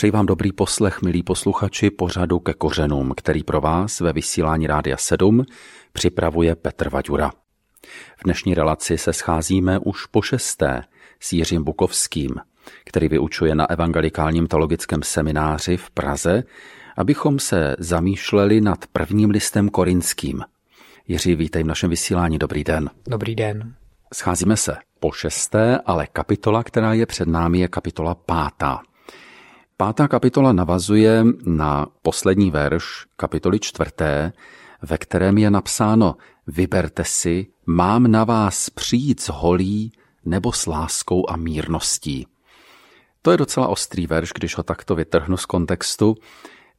Přeji vám dobrý poslech, milí posluchači, pořadu ke kořenům, který pro vás ve vysílání Rádia 7 připravuje Petr Vaďura. V dnešní relaci se scházíme už po šesté s Jiřím Bukovským, který vyučuje na Evangelikálním teologickém semináři v Praze, abychom se zamýšleli nad prvním listem korinským. Jiří, vítej v našem vysílání. Dobrý den. Dobrý den. Scházíme se po šesté, ale kapitola, která je před námi, je kapitola pátá. Pátá kapitola navazuje na poslední verš kapitoly čtvrté, ve kterém je napsáno Vyberte si, mám na vás přijít s holí nebo s láskou a mírností. To je docela ostrý verš, když ho takto vytrhnu z kontextu.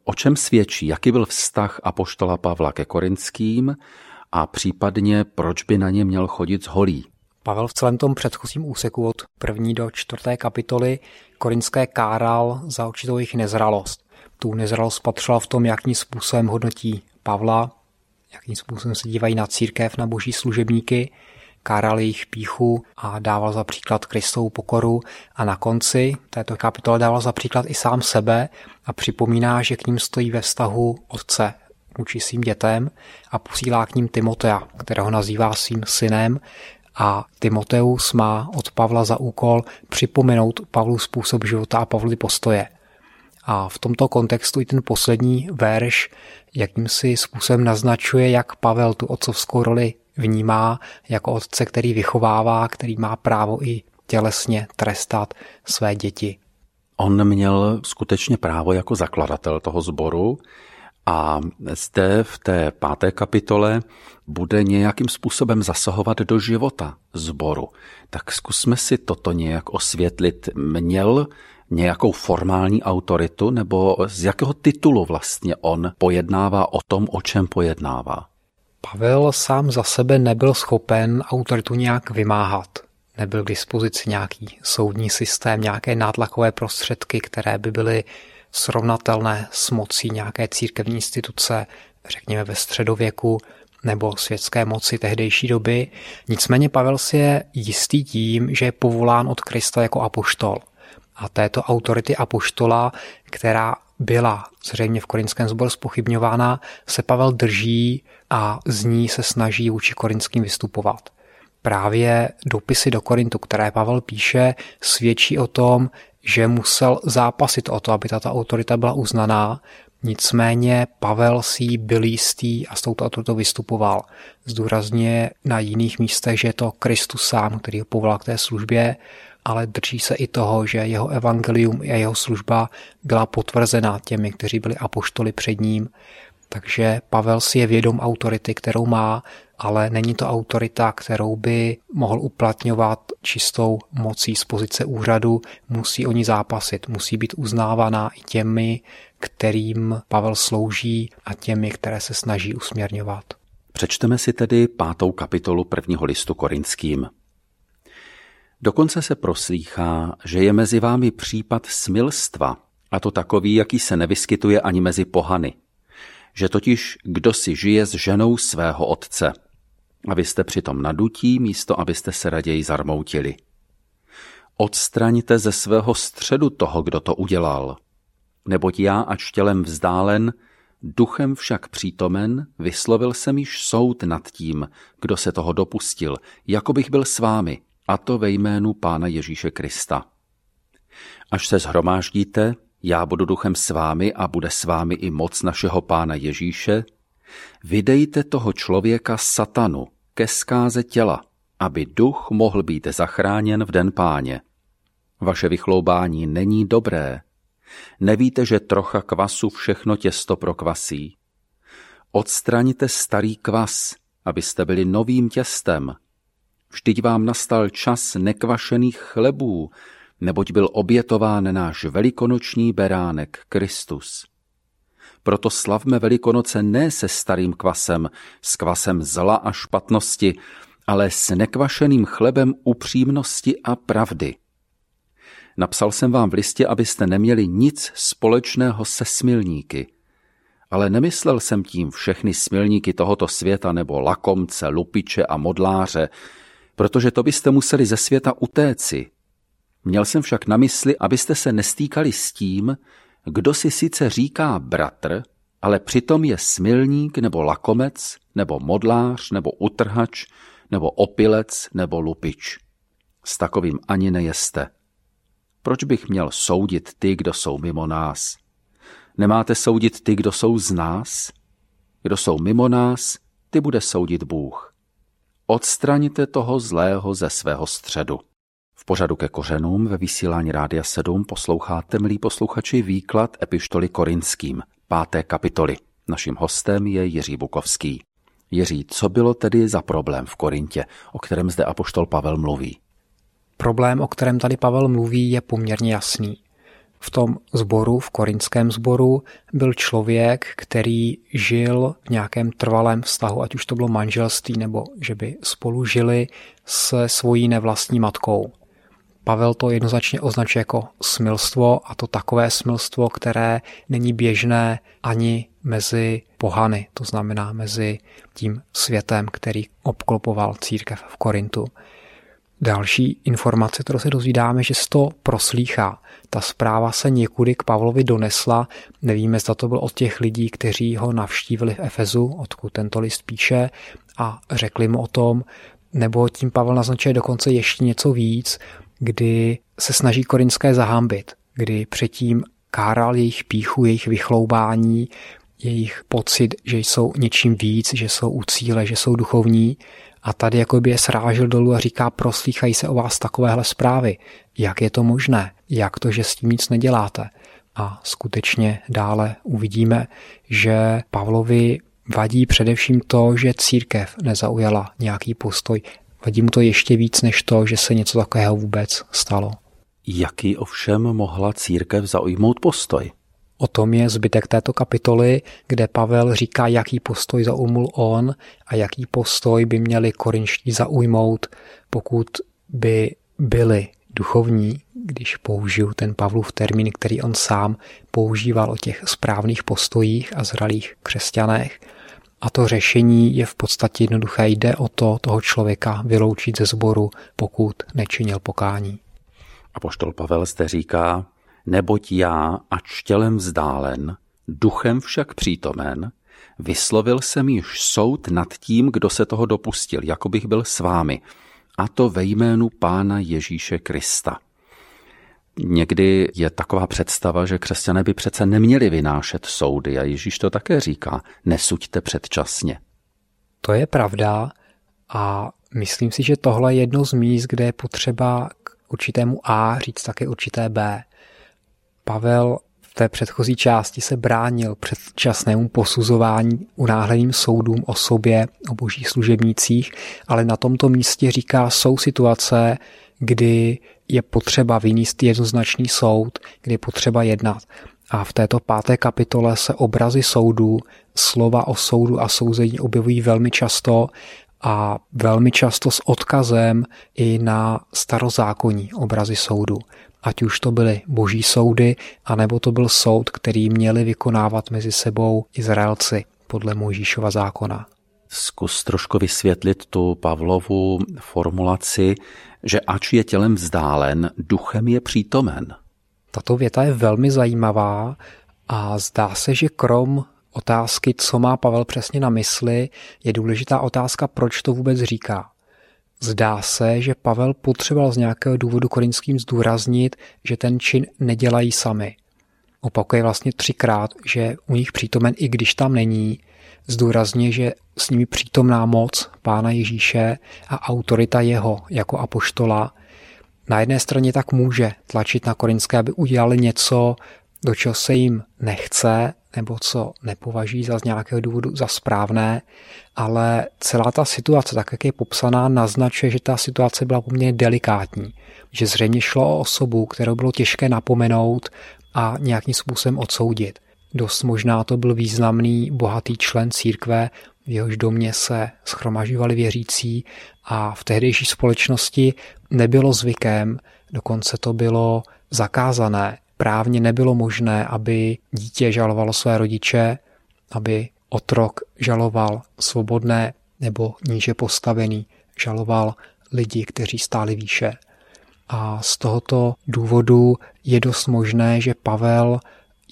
O čem svědčí, jaký byl vztah apoštola Pavla ke korinským a případně proč by na ně měl chodit z holí. Pavel v celém tom předchozím úseku od první do čtvrté kapitoly korinské káral za určitou jejich nezralost. Tu nezralost spatřila v tom, jakým způsobem hodnotí Pavla, jakým způsobem se dívají na církev, na boží služebníky, káral jejich píchu a dával za příklad Kristovou pokoru a na konci této kapitoly dával za příklad i sám sebe a připomíná, že k ním stojí ve vztahu otce vůči svým dětem a posílá k ním Timotea, kterého nazývá svým synem a Timoteus má od Pavla za úkol připomenout Pavlu způsob života a Pavly postoje. A v tomto kontextu i ten poslední verš jakýmsi způsobem naznačuje, jak Pavel tu otcovskou roli vnímá jako otce, který vychovává, který má právo i tělesně trestat své děti. On měl skutečně právo jako zakladatel toho sboru a zde v té páté kapitole bude nějakým způsobem zasahovat do života zboru. Tak zkusme si toto nějak osvětlit. Měl nějakou formální autoritu, nebo z jakého titulu vlastně on pojednává o tom, o čem pojednává? Pavel sám za sebe nebyl schopen autoritu nějak vymáhat. Nebyl k dispozici nějaký soudní systém, nějaké nátlakové prostředky, které by byly srovnatelné s mocí nějaké církevní instituce, řekněme ve středověku, nebo světské moci tehdejší doby. Nicméně Pavel si je jistý tím, že je povolán od Krista jako apoštol. A této autority apoštola, která byla zřejmě v korinském sboru spochybňována, se Pavel drží a z ní se snaží vůči korinským vystupovat. Právě dopisy do Korintu, které Pavel píše, svědčí o tom, že musel zápasit o to, aby tato autorita byla uznaná, nicméně Pavel si byl jistý a s touto autoritou vystupoval. Zdůrazně na jiných místech, že je to Kristus sám, který ho povolal k té službě, ale drží se i toho, že jeho evangelium a jeho služba byla potvrzena těmi, kteří byli apoštoli před ním. Takže Pavel si je vědom autority, kterou má, ale není to autorita, kterou by mohl uplatňovat čistou mocí z pozice úřadu, musí o ní zápasit, musí být uznávaná i těmi, kterým Pavel slouží a těmi, které se snaží usměrňovat. Přečteme si tedy pátou kapitolu prvního listu korinským. Dokonce se proslýchá, že je mezi vámi případ smilstva, a to takový, jaký se nevyskytuje ani mezi pohany. Že totiž kdo si žije s ženou svého otce – a vy jste přitom nadutí, místo abyste se raději zarmoutili. Odstraňte ze svého středu toho, kdo to udělal. Neboť já, ač tělem vzdálen, duchem však přítomen, vyslovil jsem již soud nad tím, kdo se toho dopustil, jako bych byl s vámi, a to ve jménu Pána Ježíše Krista. Až se zhromáždíte, já budu duchem s vámi a bude s vámi i moc našeho Pána Ježíše, Vydejte toho člověka satanu ke zkáze těla, aby duch mohl být zachráněn v den páně. Vaše vychloubání není dobré. Nevíte, že trocha kvasu všechno těsto prokvasí. Odstraňte starý kvas, abyste byli novým těstem. Vždyť vám nastal čas nekvašených chlebů, neboť byl obětován náš velikonoční beránek Kristus. Proto slavme Velikonoce ne se starým kvasem, s kvasem zla a špatnosti, ale s nekvašeným chlebem upřímnosti a pravdy. Napsal jsem vám v listě, abyste neměli nic společného se smilníky. Ale nemyslel jsem tím všechny smilníky tohoto světa nebo lakomce, lupiče a modláře, protože to byste museli ze světa utéci. Měl jsem však na mysli, abyste se nestýkali s tím, kdo si sice říká bratr, ale přitom je smilník nebo lakomec, nebo modlář, nebo utrhač, nebo opilec, nebo lupič. S takovým ani nejeste. Proč bych měl soudit ty, kdo jsou mimo nás? Nemáte soudit ty, kdo jsou z nás? Kdo jsou mimo nás, ty bude soudit Bůh. Odstraňte toho zlého ze svého středu. V pořadu ke kořenům ve vysílání Rádia 7 posloucháte, milí posluchači, výklad epištoly korinským, páté kapitoly. Naším hostem je Jiří Bukovský. Jiří, co bylo tedy za problém v Korintě, o kterém zde apoštol Pavel mluví? Problém, o kterém tady Pavel mluví, je poměrně jasný. V tom zboru, v korinském zboru, byl člověk, který žil v nějakém trvalém vztahu, ať už to bylo manželství, nebo že by spolu žili se svojí nevlastní matkou. Pavel to jednoznačně označuje jako smilstvo a to takové smilstvo, které není běžné ani mezi pohany, to znamená mezi tím světem, který obklopoval církev v Korintu. Další informace, kterou se dozvídáme, že se to proslýchá. Ta zpráva se někudy k Pavlovi donesla. Nevíme, zda to byl od těch lidí, kteří ho navštívili v Efezu, odkud tento list píše, a řekli mu o tom, nebo tím Pavel naznačuje dokonce ještě něco víc, kdy se snaží korinské zahámbit, kdy předtím káral jejich píchu, jejich vychloubání, jejich pocit, že jsou něčím víc, že jsou u cíle, že jsou duchovní a tady jako by je srážil dolů a říká, proslýchají se o vás takovéhle zprávy. Jak je to možné? Jak to, že s tím nic neděláte? A skutečně dále uvidíme, že Pavlovi vadí především to, že církev nezaujala nějaký postoj. Vadí mu to ještě víc než to, že se něco takového vůbec stalo. Jaký ovšem mohla církev zaujmout postoj? O tom je zbytek této kapitoly, kde Pavel říká, jaký postoj zaujmul on a jaký postoj by měli korinští zaujmout, pokud by byli duchovní, když použiju ten Pavlův termín, který on sám používal o těch správných postojích a zralých křesťanech. A to řešení je v podstatě jednoduché. Jde o to toho člověka vyloučit ze sboru, pokud nečinil pokání. A poštol Pavel zde říká, neboť já, ač tělem vzdálen, duchem však přítomen, vyslovil jsem již soud nad tím, kdo se toho dopustil, jako bych byl s vámi, a to ve jménu Pána Ježíše Krista. Někdy je taková představa, že křesťané by přece neměli vynášet soudy a Ježíš to také říká, nesuďte předčasně. To je pravda a myslím si, že tohle je jedno z míst, kde je potřeba k určitému A říct také určité B. Pavel v té předchozí části se bránil předčasnému posuzování unáhleným soudům o sobě, o božích služebnících, ale na tomto místě říká, jsou situace, kdy je potřeba vyníst jednoznačný soud, kdy je potřeba jednat. A v této páté kapitole se obrazy soudů, slova o soudu a souzení objevují velmi často a velmi často s odkazem i na starozákonní obrazy soudu. Ať už to byly boží soudy, anebo to byl soud, který měli vykonávat mezi sebou Izraelci podle Mojžíšova zákona. Zkus trošku vysvětlit tu Pavlovu formulaci, že ač je tělem vzdálen, duchem je přítomen. Tato věta je velmi zajímavá a zdá se, že krom otázky, co má Pavel přesně na mysli, je důležitá otázka, proč to vůbec říká. Zdá se, že Pavel potřeboval z nějakého důvodu korinským zdůraznit, že ten čin nedělají sami. Opakuje vlastně třikrát, že u nich přítomen, i když tam není, zdůrazně, že s nimi přítomná moc Pána Ježíše a autorita jeho jako apoštola na jedné straně tak může tlačit na korinské, aby udělali něco, do čeho se jim nechce, nebo co nepovažují za z nějakého důvodu za správné, ale celá ta situace, tak jak je popsaná, naznačuje, že ta situace byla poměrně delikátní, že zřejmě šlo o osobu, kterou bylo těžké napomenout a nějakým způsobem odsoudit. Dost možná to byl významný, bohatý člen církve, v jehož domě se schromažovali věřící a v tehdejší společnosti nebylo zvykem, dokonce to bylo zakázané. Právně nebylo možné, aby dítě žalovalo své rodiče, aby otrok žaloval svobodné nebo níže postavený, žaloval lidi, kteří stáli výše. A z tohoto důvodu je dost možné, že Pavel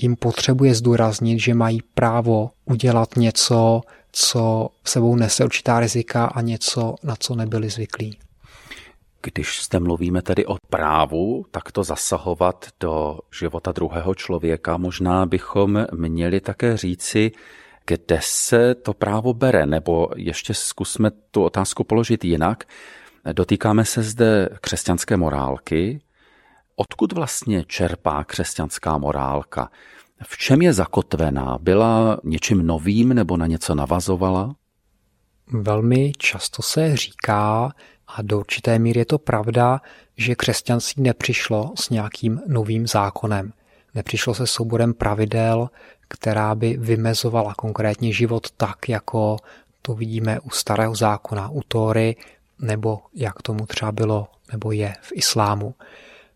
jim potřebuje zdůraznit, že mají právo udělat něco, co sebou nese určitá rizika a něco, na co nebyli zvyklí. Když jste mluvíme tedy o právu, tak to zasahovat do života druhého člověka, možná bychom měli také říci, kde se to právo bere, nebo ještě zkusme tu otázku položit jinak. Dotýkáme se zde křesťanské morálky. Odkud vlastně čerpá křesťanská morálka? V čem je zakotvená? Byla něčím novým nebo na něco navazovala? Velmi často se říká, a do určité míry je to pravda, že křesťanství nepřišlo s nějakým novým zákonem. Nepřišlo se souborem pravidel, která by vymezovala konkrétně život tak, jako to vidíme u starého zákona, u Tóry, nebo jak tomu třeba bylo nebo je v islámu.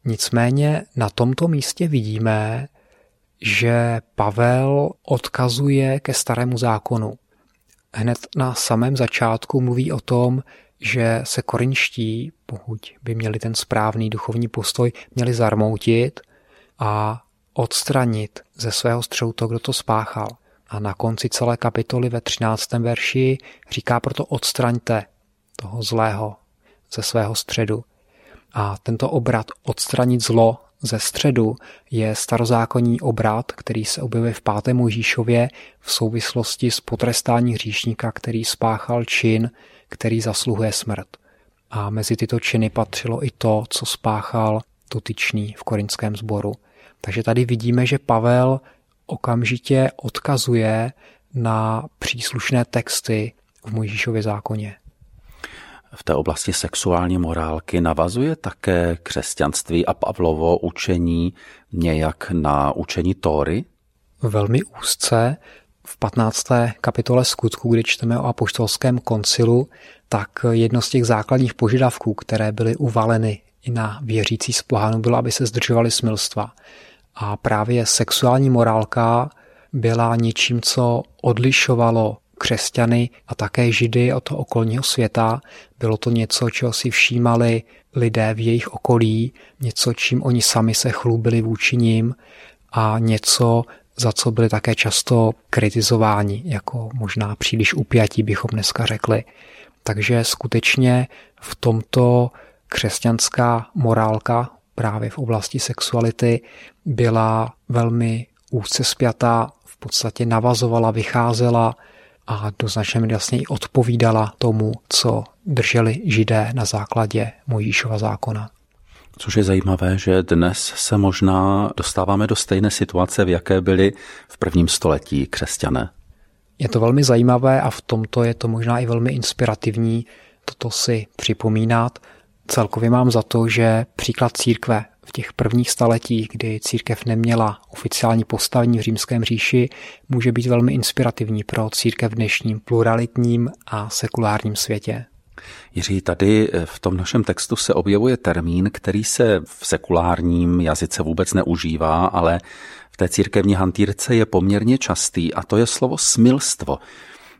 Nicméně na tomto místě vidíme, že Pavel odkazuje ke starému zákonu. Hned na samém začátku mluví o tom, že se korinští, pokud by měli ten správný duchovní postoj, měli zarmoutit a odstranit ze svého střelu to, kdo to spáchal. A na konci celé kapitoly ve 13. verši říká proto odstraňte toho zlého ze svého středu. A tento obrat odstranit zlo ze středu je starozákonní obrat, který se objevuje v 5. Možíšově v souvislosti s potrestání hříšníka, který spáchal čin, který zasluhuje smrt. A mezi tyto činy patřilo i to, co spáchal dotyčný v korinském sboru. Takže tady vidíme, že Pavel okamžitě odkazuje na příslušné texty v Mojžíšově zákoně. V té oblasti sexuální morálky navazuje také křesťanství a Pavlovo učení nějak na učení Tóry? Velmi úzce. V 15. kapitole skutku, kdy čteme o apoštolském koncilu, tak jedno z těch základních požadavků, které byly uvaleny i na věřící z pohánu, bylo, aby se zdržovali smilstva. A právě sexuální morálka byla něčím, co odlišovalo křesťany a také židy od toho okolního světa. Bylo to něco, čeho si všímali lidé v jejich okolí, něco, čím oni sami se chlubili vůči ním a něco, za co byli také často kritizováni, jako možná příliš upjatí bychom dneska řekli. Takže skutečně v tomto křesťanská morálka právě v oblasti sexuality byla velmi úzce spjatá, v podstatě navazovala, vycházela a do značné míry vlastně i odpovídala tomu, co drželi židé na základě Mojíšova zákona. Což je zajímavé, že dnes se možná dostáváme do stejné situace, v jaké byli v prvním století křesťané. Je to velmi zajímavé a v tomto je to možná i velmi inspirativní toto si připomínat. Celkově mám za to, že příklad církve v těch prvních staletích, kdy církev neměla oficiální postavení v římském říši, může být velmi inspirativní pro církev v dnešním pluralitním a sekulárním světě. Jiří, tady v tom našem textu se objevuje termín, který se v sekulárním jazyce vůbec neužívá, ale v té církevní hantýrce je poměrně častý a to je slovo smilstvo.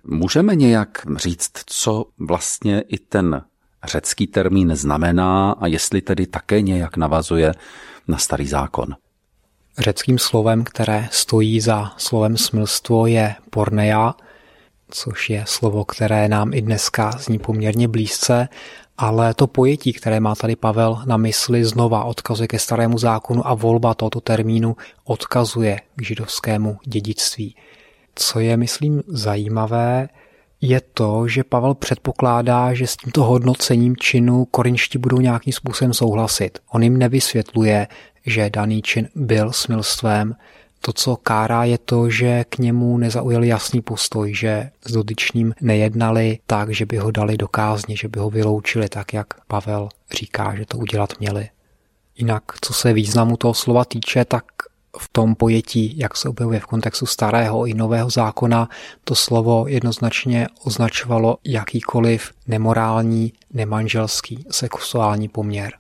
Můžeme nějak říct, co vlastně i ten řecký termín znamená a jestli tedy také nějak navazuje na starý zákon. Řeckým slovem, které stojí za slovem smilstvo, je porneia, což je slovo, které nám i dneska zní poměrně blízce, ale to pojetí, které má tady Pavel na mysli, znova odkazuje ke starému zákonu a volba tohoto termínu odkazuje k židovskému dědictví. Co je, myslím, zajímavé, je to, že Pavel předpokládá, že s tímto hodnocením činu korinští budou nějakým způsobem souhlasit. On jim nevysvětluje, že daný čin byl smilstvem. To, co kárá, je to, že k němu nezaujali jasný postoj, že s dotyčným nejednali tak, že by ho dali do kázně, že by ho vyloučili tak, jak Pavel říká, že to udělat měli. Jinak, co se významu toho slova týče, tak v tom pojetí, jak se objevuje v kontextu starého i nového zákona, to slovo jednoznačně označovalo jakýkoliv nemorální, nemanželský sexuální poměr.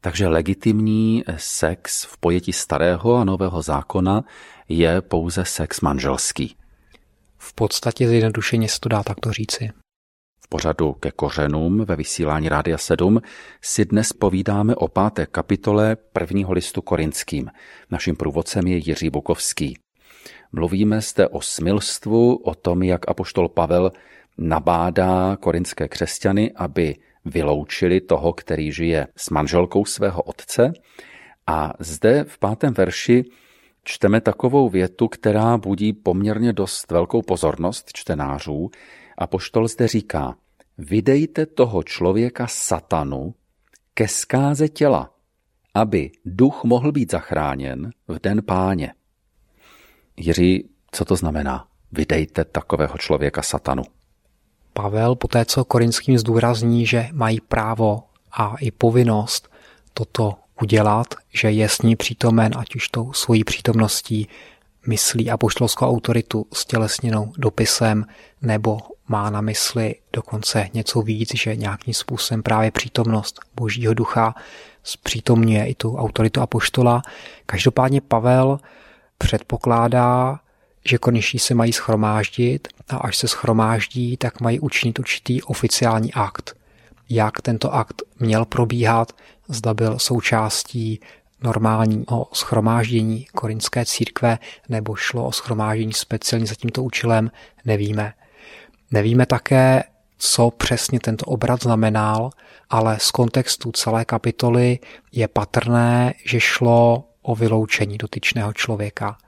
Takže legitimní sex v pojetí starého a nového zákona je pouze sex manželský. V podstatě zjednodušeně se to dá takto říci. V pořadu ke kořenům ve vysílání Rádia 7 si dnes povídáme o páté kapitole prvního listu korinským. Naším průvodcem je Jiří Bukovský. Mluvíme zde o smilstvu, o tom, jak apoštol Pavel nabádá korinské křesťany, aby vyloučili toho, který žije s manželkou svého otce. A zde v pátém verši čteme takovou větu, která budí poměrně dost velkou pozornost čtenářů. A poštol zde říká, vydejte toho člověka satanu ke zkáze těla, aby duch mohl být zachráněn v den páně. Jiří, co to znamená? Vydejte takového člověka satanu. Pavel po té, co korinským zdůrazní, že mají právo a i povinnost toto udělat, že je s ní přítomen, ať už tou svojí přítomností myslí apoštolskou autoritu s tělesněnou dopisem, nebo má na mysli dokonce něco víc, že nějakým způsobem právě přítomnost Božího ducha zpřítomňuje i tu autoritu apoštola. Každopádně Pavel předpokládá, že konečně se mají schromáždit a až se schromáždí, tak mají učinit určitý oficiální akt. Jak tento akt měl probíhat, zda byl součástí normálního schromáždění korinské církve nebo šlo o schromáždění speciálně za tímto účelem, nevíme. Nevíme také, co přesně tento obrat znamenal, ale z kontextu celé kapitoly je patrné, že šlo o vyloučení dotyčného člověka.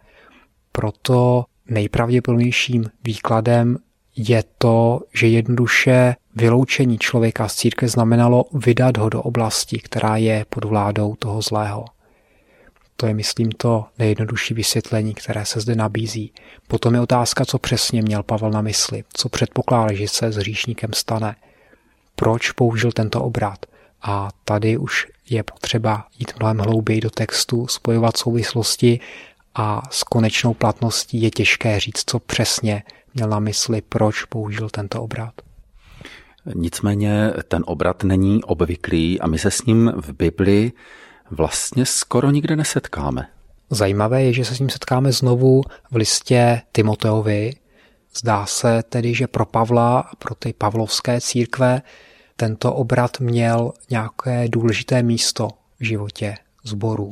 Proto nejpravděpodobnějším výkladem je to, že jednoduše vyloučení člověka z církve znamenalo vydat ho do oblasti, která je pod vládou toho zlého. To je, myslím, to nejjednodušší vysvětlení, které se zde nabízí. Potom je otázka, co přesně měl Pavel na mysli, co předpokládá, že se s hříšníkem stane. Proč použil tento obrat? A tady už je potřeba jít mnohem hlouběji do textu, spojovat souvislosti a s konečnou platností je těžké říct, co přesně měl na mysli, proč použil tento obrat. Nicméně ten obrat není obvyklý a my se s ním v Bibli vlastně skoro nikde nesetkáme. Zajímavé je, že se s ním setkáme znovu v listě Timoteovi. Zdá se tedy, že pro Pavla a pro ty pavlovské církve tento obrat měl nějaké důležité místo v životě zborů.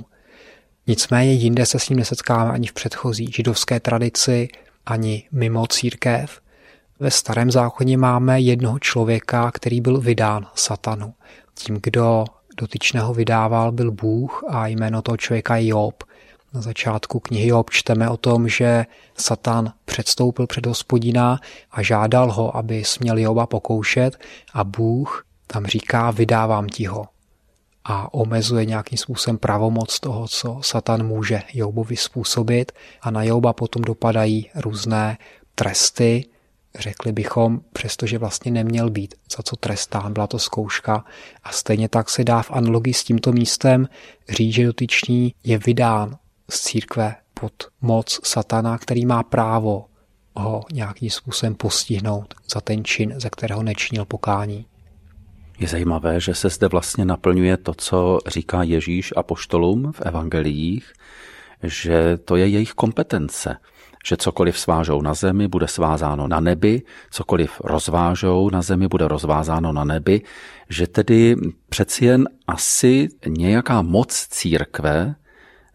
Nicméně jinde se s ním nesetkáme ani v předchozí židovské tradici, ani mimo církev. Ve starém zákoně máme jednoho člověka, který byl vydán satanu. Tím, kdo dotyčného vydával, byl Bůh a jméno toho člověka je Job. Na začátku knihy Job čteme o tom, že Satan předstoupil před hospodina a žádal ho, aby směl Joba pokoušet a Bůh tam říká, vydávám ti ho a omezuje nějakým způsobem pravomoc toho, co Satan může Joubovi způsobit a na Jouba potom dopadají různé tresty, řekli bychom, přestože vlastně neměl být za co trestán, byla to zkouška a stejně tak se dá v analogii s tímto místem říct, že dotyčný je vydán z církve pod moc satana, který má právo ho nějakým způsobem postihnout za ten čin, ze kterého nečinil pokání. Je zajímavé, že se zde vlastně naplňuje to, co říká Ježíš a poštolům v evangeliích, že to je jejich kompetence, že cokoliv svážou na zemi, bude svázáno na nebi, cokoliv rozvážou na zemi, bude rozvázáno na nebi, že tedy přeci jen asi nějaká moc církve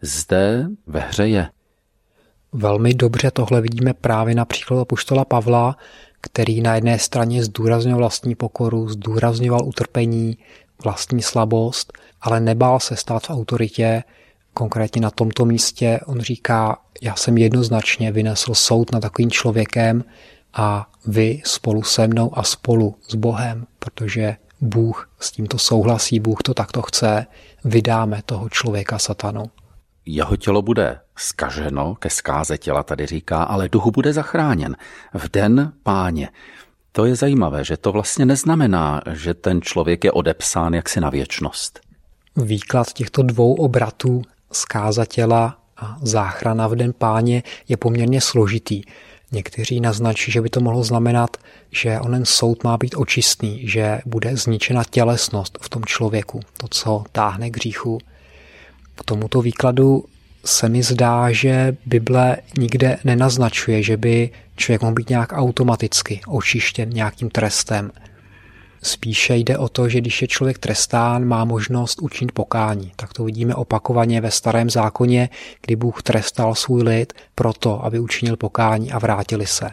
zde ve hře je. Velmi dobře tohle vidíme právě například apoštola Pavla, který na jedné straně zdůrazňoval vlastní pokoru, zdůrazňoval utrpení, vlastní slabost, ale nebál se stát v autoritě. Konkrétně na tomto místě on říká, já jsem jednoznačně vynesl soud nad takovým člověkem a vy spolu se mnou a spolu s Bohem, protože Bůh s tímto souhlasí, Bůh to takto chce, vydáme toho člověka satanu. Jeho tělo bude skaženo, ke zkáze těla tady říká, ale duchu bude zachráněn v den páně. To je zajímavé, že to vlastně neznamená, že ten člověk je odepsán jaksi na věčnost. Výklad těchto dvou obratů, zkáza těla a záchrana v den páně, je poměrně složitý. Někteří naznačí, že by to mohlo znamenat, že onen soud má být očistný, že bude zničena tělesnost v tom člověku, to, co táhne k hříchu. K tomuto výkladu se mi zdá, že Bible nikde nenaznačuje, že by člověk mohl být nějak automaticky očištěn nějakým trestem. Spíše jde o to, že když je člověk trestán, má možnost učinit pokání. Tak to vidíme opakovaně ve starém zákoně, kdy Bůh trestal svůj lid proto, aby učinil pokání a vrátili se.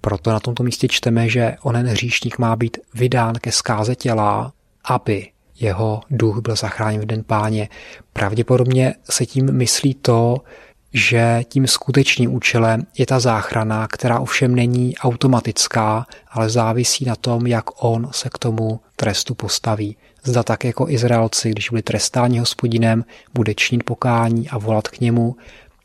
Proto na tomto místě čteme, že onen hříšník má být vydán ke zkáze těla, aby jeho duch byl zachráněn v den páně. Pravděpodobně se tím myslí to, že tím skutečným účelem je ta záchrana, která ovšem není automatická, ale závisí na tom, jak on se k tomu trestu postaví. Zda tak jako Izraelci, když byli trestáni hospodinem, bude činit pokání a volat k němu,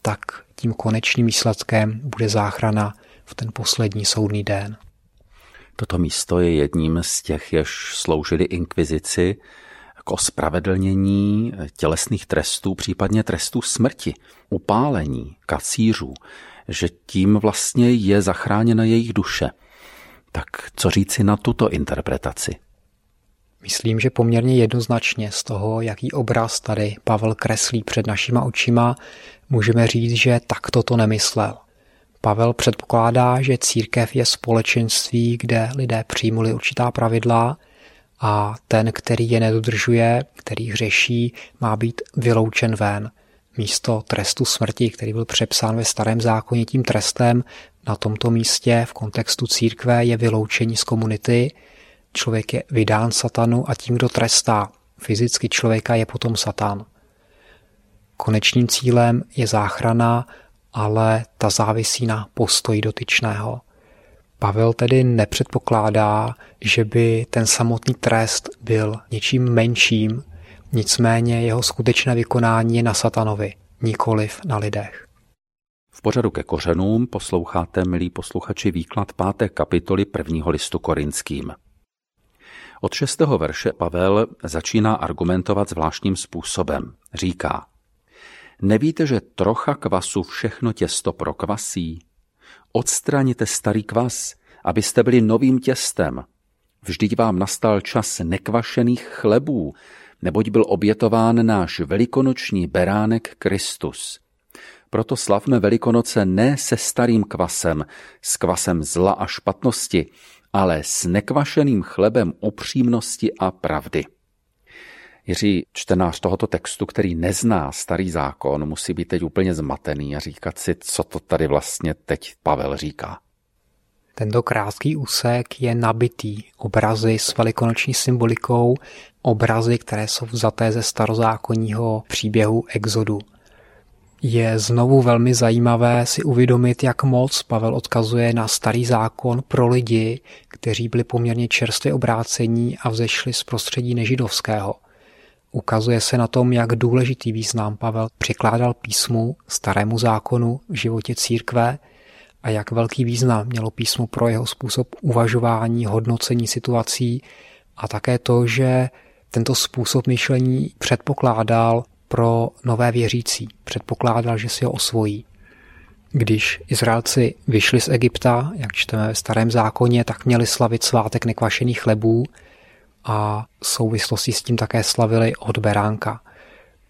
tak tím konečným výsledkem bude záchrana v ten poslední soudný den. Toto místo je jedním z těch, jež sloužili inkvizici k ospravedlnění tělesných trestů, případně trestů smrti, upálení kacířů, že tím vlastně je zachráněna jejich duše. Tak co říci na tuto interpretaci? Myslím, že poměrně jednoznačně z toho, jaký obraz tady Pavel kreslí před našima očima, můžeme říct, že takto to nemyslel. Pavel předpokládá, že církev je společenství, kde lidé přijmuli určitá pravidla a ten, který je nedodržuje, který hřeší, má být vyloučen ven. Místo trestu smrti, který byl přepsán ve starém zákoně tím trestem, na tomto místě v kontextu církve je vyloučení z komunity. Člověk je vydán satanu a tím, kdo trestá fyzicky člověka, je potom satan. Konečným cílem je záchrana, ale ta závisí na postoji dotyčného. Pavel tedy nepředpokládá, že by ten samotný trest byl něčím menším, nicméně jeho skutečné vykonání je na satanovi, nikoliv na lidech. V pořadu ke kořenům posloucháte, milí posluchači, výklad páté kapitoly prvního listu korinským. Od šestého verše Pavel začíná argumentovat zvláštním způsobem. Říká, nevíte, že trocha kvasu všechno těsto prokvasí? Odstraněte starý kvas, abyste byli novým těstem. Vždyť vám nastal čas nekvašených chlebů, neboť byl obětován náš velikonoční beránek Kristus. Proto slavme Velikonoce ne se starým kvasem, s kvasem zla a špatnosti, ale s nekvašeným chlebem upřímnosti a pravdy. Jiří, čtenář tohoto textu, který nezná starý zákon, musí být teď úplně zmatený a říkat si, co to tady vlastně teď Pavel říká. Tento krátký úsek je nabitý obrazy s velikonoční symbolikou, obrazy, které jsou vzaté ze starozákonního příběhu Exodu. Je znovu velmi zajímavé si uvědomit, jak moc Pavel odkazuje na starý zákon pro lidi, kteří byli poměrně čerstvě obrácení a vzešli z prostředí nežidovského – Ukazuje se na tom, jak důležitý význam Pavel přikládal písmu, starému zákonu v životě církve a jak velký význam mělo písmo pro jeho způsob uvažování, hodnocení situací a také to, že tento způsob myšlení předpokládal pro nové věřící. Předpokládal, že si ho osvojí. Když Izraelci vyšli z Egypta, jak čteme ve starém zákoně, tak měli slavit svátek nekvašených chlebů, a v souvislosti s tím také slavili od beránka.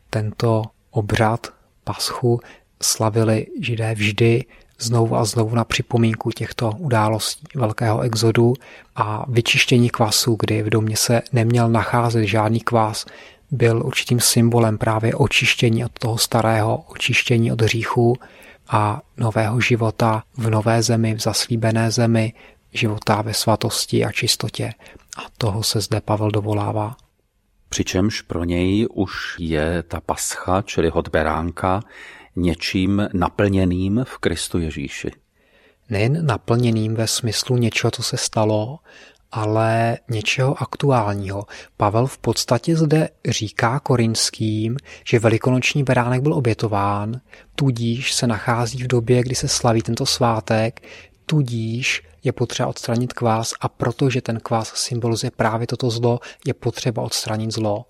Tento obřad paschu slavili židé vždy znovu a znovu na připomínku těchto událostí velkého exodu a vyčištění kvasu, kdy v domě se neměl nacházet žádný kvás, byl určitým symbolem právě očištění od toho starého, očištění od hříchu a nového života v nové zemi, v zaslíbené zemi, života ve svatosti a čistotě. A toho se zde Pavel dovolává. Přičemž pro něj už je ta pascha, čili hod beránka, něčím naplněným v Kristu Ježíši. Nejen naplněným ve smyslu něčeho, co se stalo, ale něčeho aktuálního. Pavel v podstatě zde říká korinským, že velikonoční beránek byl obětován, tudíž se nachází v době, kdy se slaví tento svátek, tudíž je potřeba odstranit kvás a protože ten kvás symbolizuje právě toto zlo, je potřeba odstranit zlo.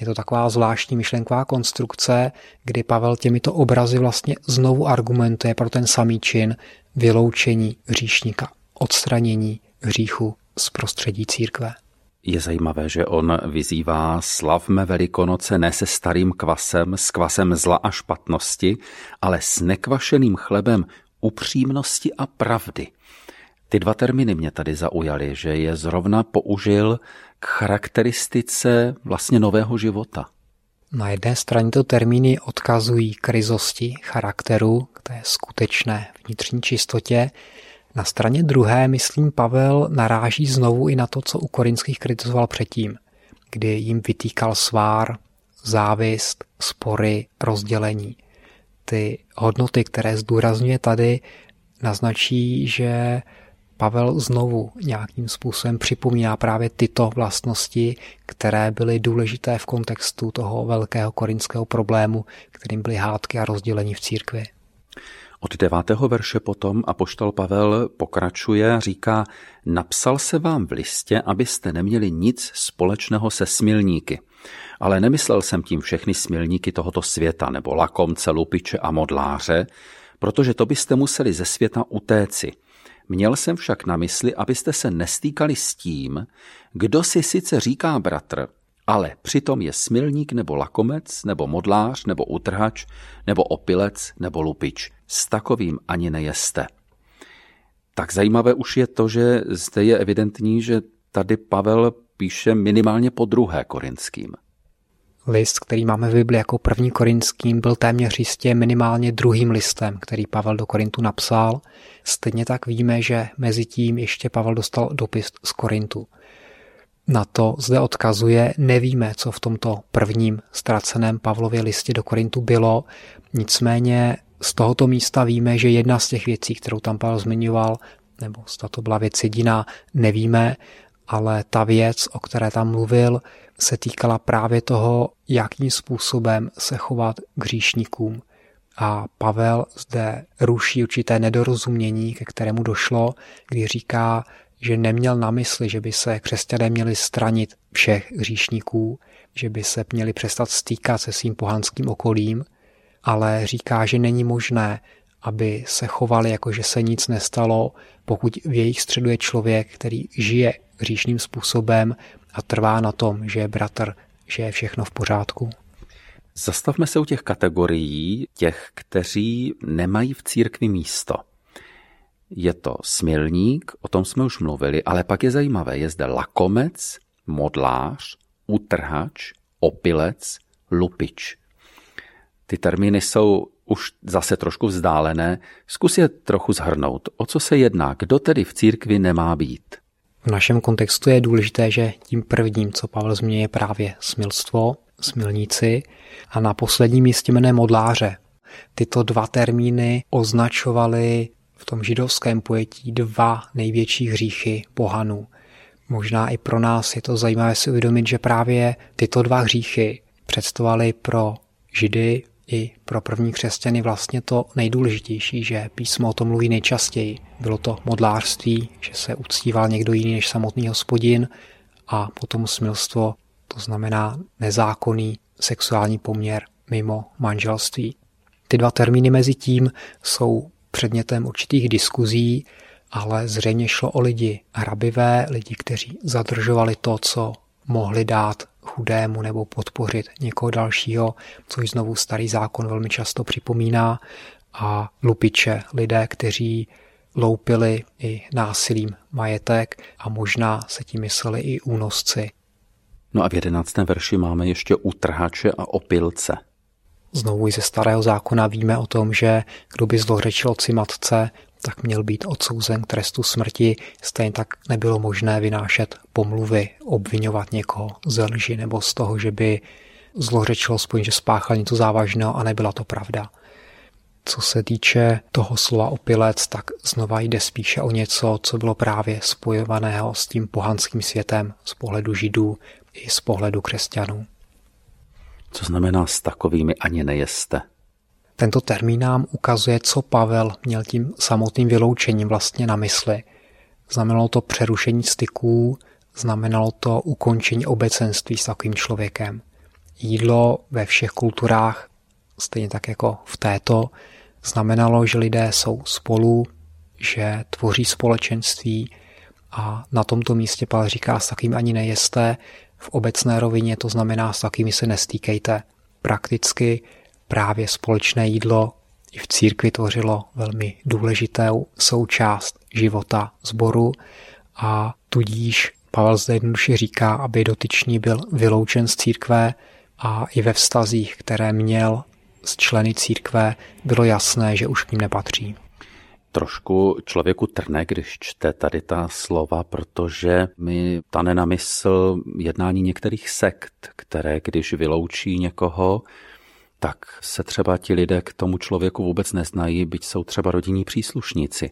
Je to taková zvláštní myšlenková konstrukce, kdy Pavel těmito obrazy vlastně znovu argumentuje pro ten samý čin vyloučení hříšníka, odstranění hříchu z prostředí církve. Je zajímavé, že on vyzývá slavme Velikonoce ne se starým kvasem, s kvasem zla a špatnosti, ale s nekvašeným chlebem upřímnosti a pravdy. Ty dva termíny mě tady zaujaly, že je zrovna použil k charakteristice vlastně nového života. Na jedné straně to termíny odkazují k ryzosti charakteru, k té skutečné vnitřní čistotě. Na straně druhé, myslím, Pavel naráží znovu i na to, co u korinských kritizoval předtím, kdy jim vytýkal svár, závist, spory, rozdělení. Ty hodnoty, které zdůrazňuje tady, naznačí, že Pavel znovu nějakým způsobem připomíná právě tyto vlastnosti, které byly důležité v kontextu toho velkého korinského problému, kterým byly hádky a rozdělení v církvi. Od devátého verše potom apoštol Pavel pokračuje říká, napsal se vám v listě, abyste neměli nic společného se smilníky. Ale nemyslel jsem tím všechny smilníky tohoto světa, nebo lakomce, lupiče a modláře, protože to byste museli ze světa utéci – Měl jsem však na mysli, abyste se nestýkali s tím, kdo si sice říká bratr, ale přitom je smilník nebo lakomec, nebo modlář, nebo utrhač, nebo opilec, nebo lupič. S takovým ani nejeste. Tak zajímavé už je to, že zde je evidentní, že tady Pavel píše minimálně po druhé korinským. List, který máme v Bibli jako první korinským, byl téměř jistě minimálně druhým listem, který Pavel do Korintu napsal. Stejně tak víme, že mezi tím ještě Pavel dostal dopis z Korintu. Na to zde odkazuje, nevíme, co v tomto prvním ztraceném Pavlově listě do Korintu bylo, nicméně z tohoto místa víme, že jedna z těch věcí, kterou tam Pavel zmiňoval, nebo zda to byla věc jediná, nevíme, ale ta věc, o které tam mluvil, se týkala právě toho, jakým způsobem se chovat k hříšníkům. A Pavel zde ruší určité nedorozumění, ke kterému došlo, kdy říká, že neměl na mysli, že by se křesťané měli stranit všech hříšníků, že by se měli přestat stýkat se svým pohanským okolím, ale říká, že není možné, aby se chovali jako, že se nic nestalo, pokud v jejich středu je člověk, který žije hříšným způsobem a trvá na tom, že je bratr, že je všechno v pořádku. Zastavme se u těch kategorií, těch, kteří nemají v církvi místo. Je to smilník, o tom jsme už mluvili, ale pak je zajímavé, je zde lakomec, modlář, utrhač, opilec, lupič. Ty termíny jsou už zase trošku vzdálené. Zkus je trochu zhrnout. O co se jedná? Kdo tedy v církvi nemá být? V našem kontextu je důležité, že tím prvním, co Pavel změní, je právě smilstvo, smilníci a na posledním místě jmené modláře. Tyto dva termíny označovaly v tom židovském pojetí dva největší hříchy pohanů. Možná i pro nás je to zajímavé si uvědomit, že právě tyto dva hříchy představovaly pro Židy i pro první křesťany vlastně to nejdůležitější, že písmo o tom mluví nejčastěji. Bylo to modlářství, že se uctíval někdo jiný než samotný hospodin a potom smilstvo, to znamená nezákonný sexuální poměr mimo manželství. Ty dva termíny mezi tím jsou předmětem určitých diskuzí, ale zřejmě šlo o lidi hrabivé, lidi, kteří zadržovali to, co mohli dát chudému nebo podpořit někoho dalšího, což znovu starý zákon velmi často připomíná, a lupiče, lidé, kteří loupili i násilím majetek a možná se tím mysleli i únosci. No a v jedenáctém verši máme ještě utrhače a opilce. Znovu i ze starého zákona víme o tom, že kdo by zlořečil oci matce, tak měl být odsouzen k trestu smrti. Stejně tak nebylo možné vynášet pomluvy, obvinovat někoho ze lži nebo z toho, že by zlořečilo spojit, že spáchal něco závažného a nebyla to pravda. Co se týče toho slova opilec, tak znova jde spíše o něco, co bylo právě spojovaného s tím pohanským světem z pohledu židů i z pohledu křesťanů. Co znamená s takovými ani nejeste? Tento termín nám ukazuje, co Pavel měl tím samotným vyloučením vlastně na mysli. Znamenalo to přerušení styků, znamenalo to ukončení obecenství s takovým člověkem. Jídlo ve všech kulturách, stejně tak jako v této, znamenalo, že lidé jsou spolu, že tvoří společenství a na tomto místě Pavel říká, s takým ani nejeste, v obecné rovině to znamená, s takými se nestýkejte. Prakticky právě společné jídlo i v církvi tvořilo velmi důležitou součást života sboru a tudíž Pavel zde jednoduše říká, aby dotyčný byl vyloučen z církve a i ve vztazích, které měl s členy církve, bylo jasné, že už k ním nepatří. Trošku člověku trne, když čte tady ta slova, protože mi tane na mysl jednání některých sekt, které když vyloučí někoho, tak se třeba ti lidé k tomu člověku vůbec neznají, byť jsou třeba rodinní příslušníci.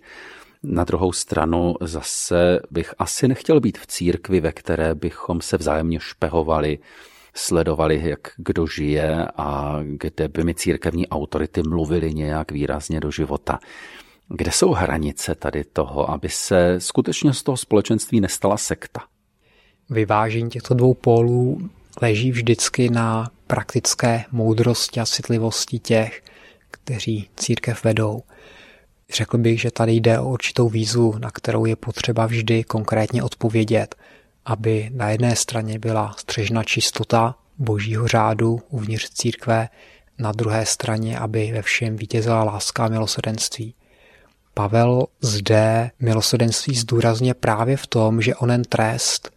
Na druhou stranu zase bych asi nechtěl být v církvi, ve které bychom se vzájemně špehovali, sledovali, jak kdo žije a kde by mi církevní autority mluvili nějak výrazně do života. Kde jsou hranice tady toho, aby se skutečně z toho společenství nestala sekta? Vyvážení těchto dvou pólů leží vždycky na praktické moudrosti a citlivosti těch, kteří církev vedou. Řekl bych, že tady jde o určitou výzvu, na kterou je potřeba vždy konkrétně odpovědět, aby na jedné straně byla střežna čistota božího řádu uvnitř církve, na druhé straně, aby ve všem vítězila láska a milosrdenství. Pavel zde milosrdenství zdůrazně právě v tom, že onen trest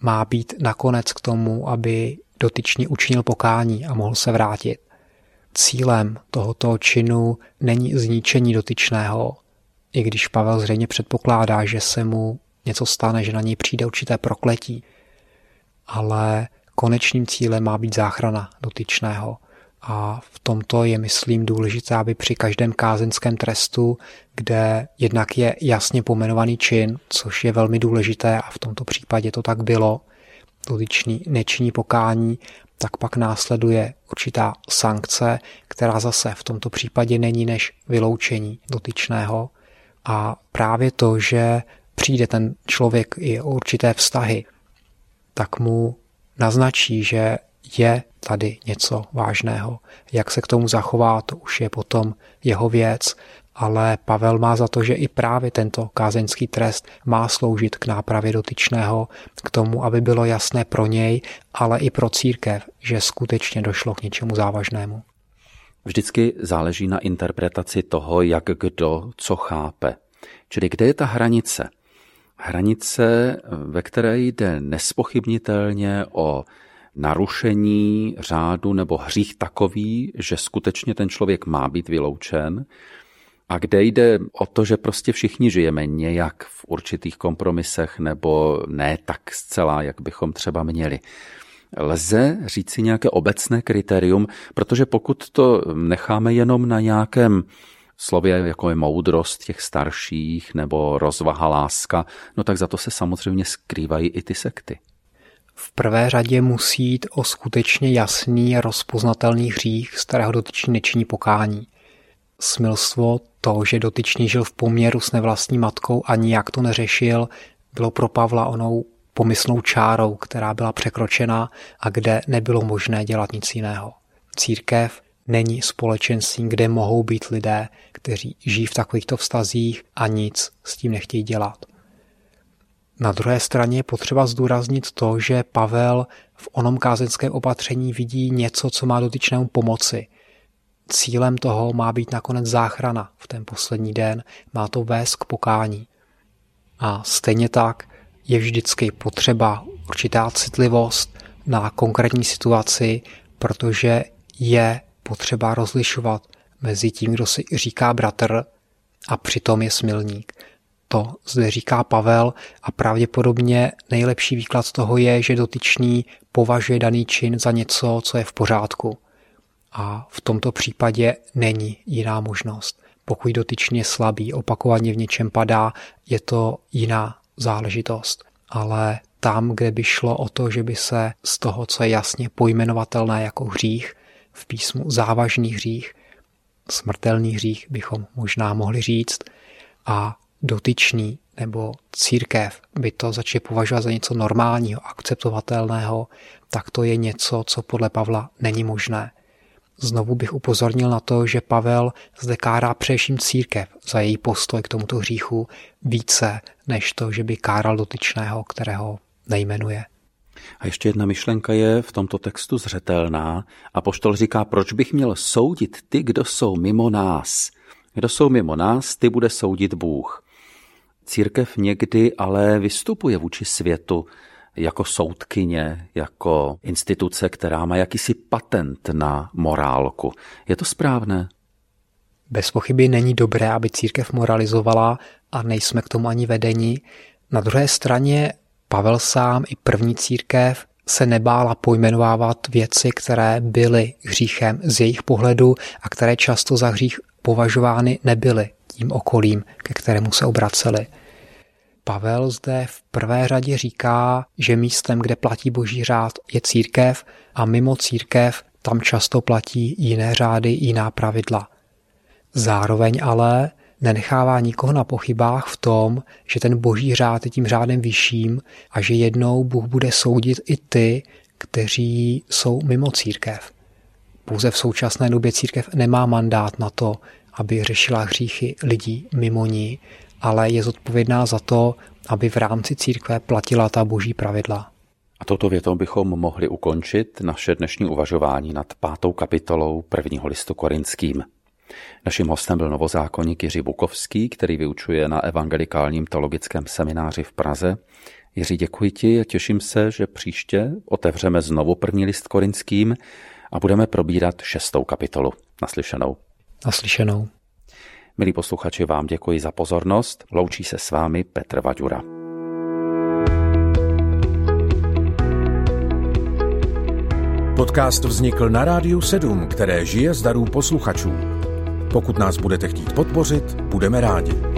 má být nakonec k tomu, aby dotyčný učinil pokání a mohl se vrátit. Cílem tohoto činu není zničení dotyčného, i když Pavel zřejmě předpokládá, že se mu něco stane, že na něj přijde určité prokletí. Ale konečným cílem má být záchrana dotyčného. A v tomto je, myslím, důležité, aby při každém kázenském trestu, kde jednak je jasně pomenovaný čin, což je velmi důležité a v tomto případě to tak bylo, dotyčný nečiní pokání, tak pak následuje určitá sankce, která zase v tomto případě není než vyloučení dotyčného. A právě to, že přijde ten člověk i o určité vztahy, tak mu naznačí, že je tady něco vážného. Jak se k tomu zachová, to už je potom jeho věc, ale Pavel má za to, že i právě tento kázeňský trest má sloužit k nápravě dotyčného, k tomu, aby bylo jasné pro něj, ale i pro církev, že skutečně došlo k něčemu závažnému. Vždycky záleží na interpretaci toho, jak kdo co chápe. Čili kde je ta hranice? Hranice, ve které jde nespochybnitelně o narušení řádu nebo hřích takový, že skutečně ten člověk má být vyloučen, a kde jde o to, že prostě všichni žijeme nějak v určitých kompromisech nebo ne tak zcela, jak bychom třeba měli. Lze říci nějaké obecné kritérium, protože pokud to necháme jenom na nějakém slově, jako je moudrost těch starších nebo rozvaha láska, no tak za to se samozřejmě skrývají i ty sekty. V prvé řadě musí jít o skutečně jasný rozpoznatelný hřích, z kterého dotyčný nečiní pokání. Smilstvo, to, že dotyčný žil v poměru s nevlastní matkou a nijak to neřešil, bylo pro Pavla onou pomyslnou čárou, která byla překročena a kde nebylo možné dělat nic jiného. Církev není společenství, kde mohou být lidé, kteří žijí v takovýchto vztazích a nic s tím nechtějí dělat. Na druhé straně je potřeba zdůraznit to, že Pavel v onom kázeňském opatření vidí něco, co má dotyčnému pomoci. Cílem toho má být nakonec záchrana v ten poslední den, má to vést k pokání. A stejně tak je vždycky potřeba určitá citlivost na konkrétní situaci, protože je potřeba rozlišovat mezi tím, kdo si říká bratr a přitom je smilník. To zde říká Pavel a pravděpodobně nejlepší výklad toho je, že dotyčný považuje daný čin za něco, co je v pořádku. A v tomto případě není jiná možnost. Pokud dotyčně slabý, opakovaně v něčem padá, je to jiná záležitost. Ale tam, kde by šlo o to, že by se z toho, co je jasně pojmenovatelné jako hřích, v písmu závažný hřích, smrtelný hřích bychom možná mohli říct, a dotyčný nebo církev by to začali považovat za něco normálního, akceptovatelného, tak to je něco, co podle Pavla není možné. Znovu bych upozornil na to, že Pavel zde kárá především církev za její postoj k tomuto hříchu více, než to, že by káral dotyčného, kterého nejmenuje. A ještě jedna myšlenka je v tomto textu zřetelná a poštol říká, proč bych měl soudit ty, kdo jsou mimo nás. Kdo jsou mimo nás, ty bude soudit Bůh. Církev někdy ale vystupuje vůči světu jako soudkyně, jako instituce, která má jakýsi patent na morálku. Je to správné? Bez pochyby není dobré, aby církev moralizovala a nejsme k tomu ani vedeni. Na druhé straně Pavel sám i první církev se nebála pojmenovávat věci, které byly hříchem z jejich pohledu a které často za hřích považovány nebyly tím okolím, ke kterému se obraceli. Pavel zde v prvé řadě říká, že místem, kde platí boží řád, je církev a mimo církev tam často platí jiné řády, jiná pravidla. Zároveň ale nenechává nikoho na pochybách v tom, že ten boží řád je tím řádem vyšším a že jednou Bůh bude soudit i ty, kteří jsou mimo církev. Pouze v současné době církev nemá mandát na to, aby řešila hříchy lidí mimo ní, ale je zodpovědná za to, aby v rámci církve platila ta boží pravidla. A touto větou bychom mohli ukončit naše dnešní uvažování nad pátou kapitolou prvního listu korinským. Naším hostem byl novozákonník Jiří Bukovský, který vyučuje na evangelikálním teologickém semináři v Praze. Jiří, děkuji ti a těším se, že příště otevřeme znovu první list korinským a budeme probírat šestou kapitolu. Naslyšenou. Naslyšenou. Milí posluchači, vám děkuji za pozornost. Loučí se s vámi Petr Vaďura. Podcast vznikl na Rádiu 7, které žije z darů posluchačů. Pokud nás budete chtít podpořit, budeme rádi.